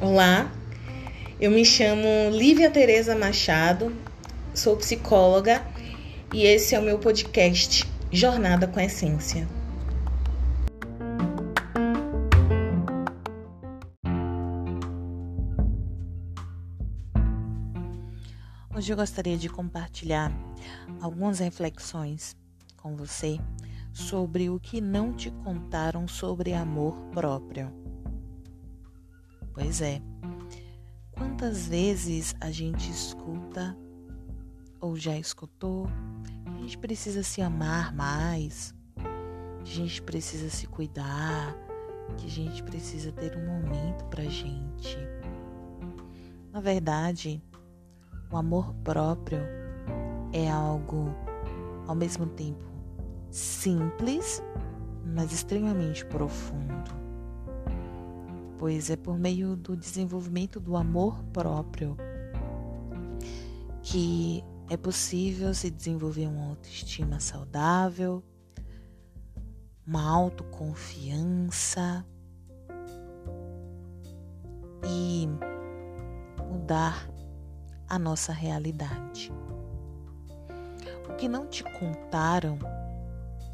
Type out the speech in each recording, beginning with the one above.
Olá, eu me chamo Lívia Tereza Machado, sou psicóloga e esse é o meu podcast Jornada com Essência. Hoje eu gostaria de compartilhar algumas reflexões com você sobre o que não te contaram sobre amor próprio. Pois é, quantas vezes a gente escuta ou já escutou que a gente precisa se amar mais, que a gente precisa se cuidar, que a gente precisa ter um momento pra gente. Na verdade, o amor próprio é algo ao mesmo tempo simples, mas extremamente profundo. Pois é por meio do desenvolvimento do amor próprio que é possível se desenvolver uma autoestima saudável, uma autoconfiança e mudar a nossa realidade. O que não te contaram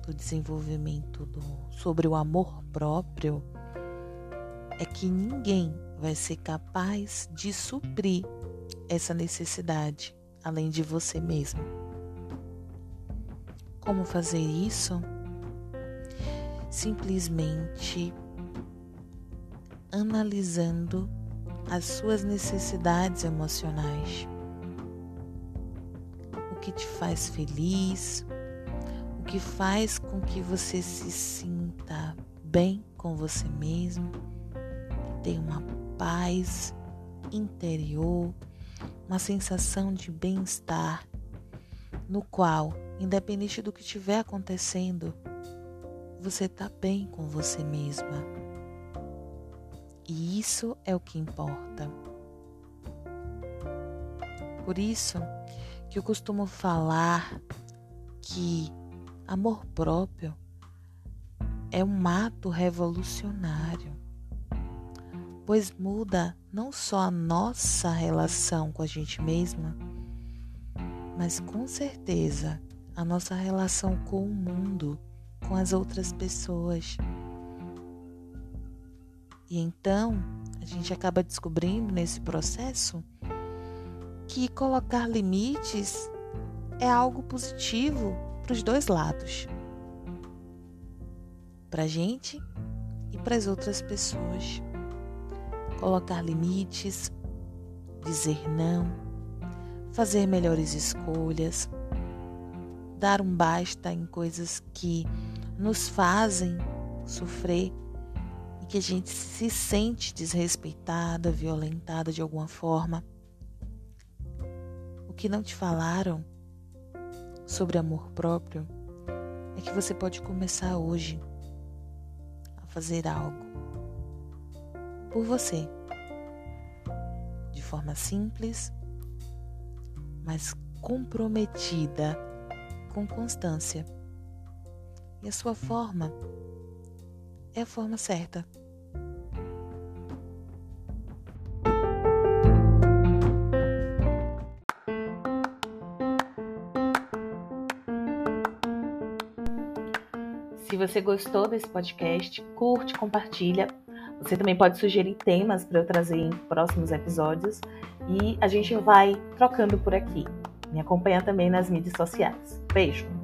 do desenvolvimento do, sobre o amor próprio é que ninguém vai ser capaz de suprir essa necessidade além de você mesmo. Como fazer isso? Simplesmente analisando as suas necessidades emocionais. O que te faz feliz, que faz com que você se sinta bem com você mesmo, tenha uma paz interior, uma sensação de bem-estar, no qual, independente do que estiver acontecendo, você está bem com você mesma. E isso é o que importa. Por isso que eu costumo falar que amor próprio é um ato revolucionário, pois muda não só a nossa relação com a gente mesma, mas com certeza a nossa relação com o mundo, com as outras pessoas. E então a gente acaba descobrindo nesse processo que colocar limites é algo positivo para os dois lados para a gente e para as outras pessoas colocar limites, dizer não, fazer melhores escolhas, dar um basta em coisas que nos fazem sofrer e que a gente se sente desrespeitada, violentada de alguma forma. O que não te falaram sobre amor próprio é que você pode começar hoje a fazer algo por você. De forma simples, mas comprometida com constância. E a sua forma é a forma certa. Se você gostou desse podcast, curte, compartilha você também pode sugerir temas para eu trazer em próximos episódios e a gente vai trocando por aqui. Me acompanha também nas mídias sociais. Beijo!